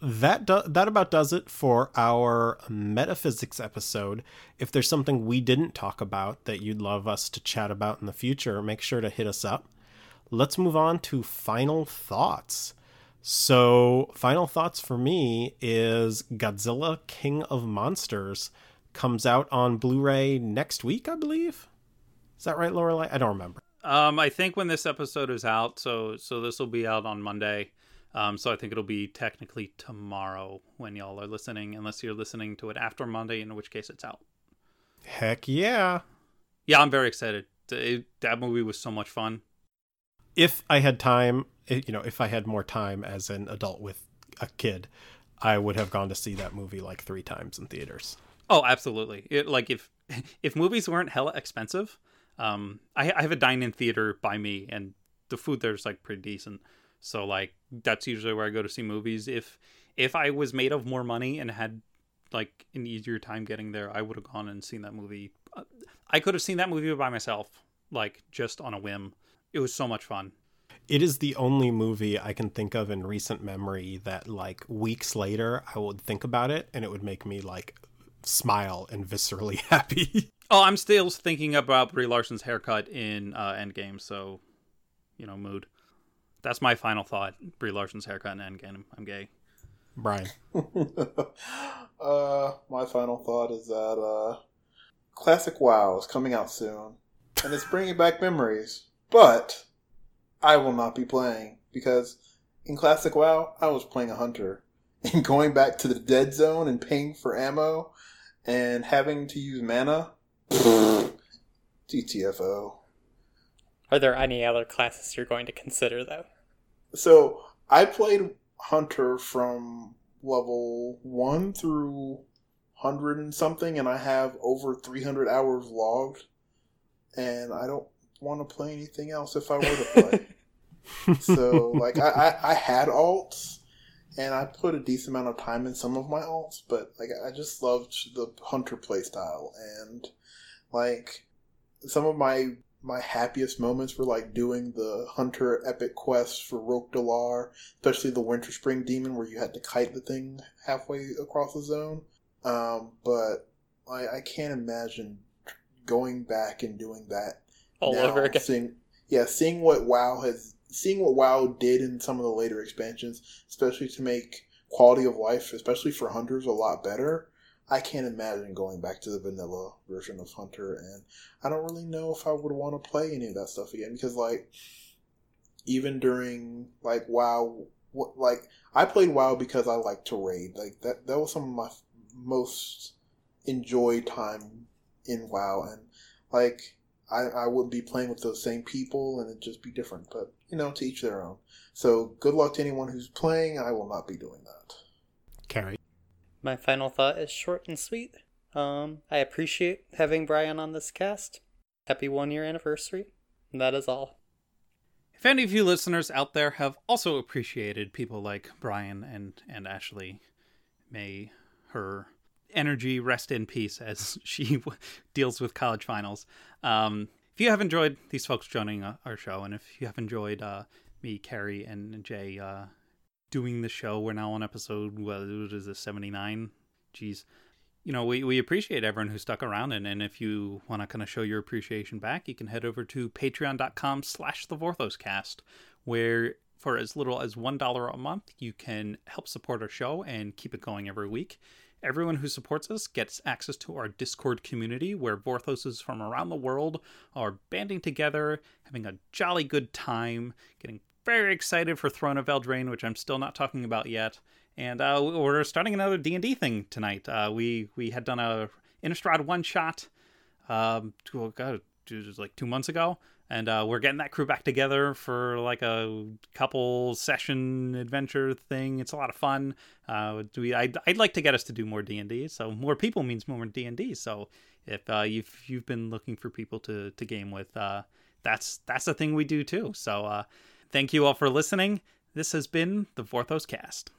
That do- that about does it for our metaphysics episode. If there's something we didn't talk about that you'd love us to chat about in the future, make sure to hit us up. Let's move on to final thoughts. So, final thoughts for me is Godzilla King of Monsters comes out on Blu-ray next week, I believe. Is that right, Lorelai? I don't remember. Um, I think when this episode is out, so so this will be out on Monday. Um, so I think it'll be technically tomorrow when y'all are listening, unless you're listening to it after Monday, in which case it's out. Heck yeah. Yeah, I'm very excited. It, that movie was so much fun. If I had time, eh, you know, if I had more time as an adult with a kid, I would have gone to see that movie like three times in theaters. Oh, absolutely. It like if if movies weren't hella expensive, um, I, I have a dine-in theater by me, and the food there's like pretty decent. So like that's usually where I go to see movies. If if I was made of more money and had like an easier time getting there, I would have gone and seen that movie. I could have seen that movie by myself, like just on a whim. It was so much fun. It is the only movie I can think of in recent memory that like weeks later I would think about it and it would make me like smile and viscerally happy. Oh, I'm still thinking about Brie Larson's haircut in uh, Endgame, so you know, mood. That's my final thought. Brie Larson's haircut in Endgame. I'm gay. Brian. uh, my final thought is that uh, Classic WoW is coming out soon, and it's bringing back memories. But I will not be playing because in Classic WoW I was playing a hunter, and going back to the dead zone and paying for ammo and having to use mana. GTFO. Are there any other classes you're going to consider though? So I played Hunter from level one through hundred and something, and I have over three hundred hours logged. And I don't want to play anything else if I were to play. so like I, I, I had alts, and I put a decent amount of time in some of my alts, but like I just loved the Hunter playstyle, and like some of my my happiest moments were like doing the hunter epic quests for Rhok'delar, especially the Winterspring Demon, where you had to kite the thing halfway across the zone. Um, but I, I can't imagine going back and doing that all now, over again. Seeing, yeah, seeing what WoW has, seeing what WoW did in some of the later expansions, especially to make quality of life, especially for hunters, a lot better. I can't imagine going back to the vanilla version of Hunter, and I don't really know if I would want to play any of that stuff again because, like, even during like WoW, what, like I played WoW because I like to raid. Like that, that was some of my most enjoyed time in WoW, and like I, I would be playing with those same people, and it'd just be different. But you know, to each their own. So good luck to anyone who's playing. I will not be doing that. My final thought is short and sweet. Um, I appreciate having Brian on this cast. Happy one year anniversary. That is all. If any of you listeners out there have also appreciated people like Brian and, and Ashley, may her energy rest in peace as she deals with college finals. Um, if you have enjoyed these folks joining uh, our show, and if you have enjoyed uh, me, Carrie, and Jay uh, doing the show, we're now on episode, well, is this, 79? Jeez. You know, we, we appreciate everyone who stuck around, and, and if you want to kind of show your appreciation back, you can head over to patreon.com slash the Vorthoscast, where for as little as $1 a month, you can help support our show and keep it going every week. Everyone who supports us gets access to our Discord community where Vorthoses from around the world are banding together, having a jolly good time, getting very excited for Throne of Eldraine, which I'm still not talking about yet. And uh, we're starting another D and D thing tonight. Uh, we we had done a Innistrad one shot, um, oh God, it was like two months ago, and uh, we're getting that crew back together for like a couple session adventure thing. It's a lot of fun. Uh, we I'd, I'd like to get us to do more D and D. So more people means more D and D. So if uh, you've you've been looking for people to to game with, uh, that's that's a thing we do too. So thank you all for listening. This has been the Vorthos Cast.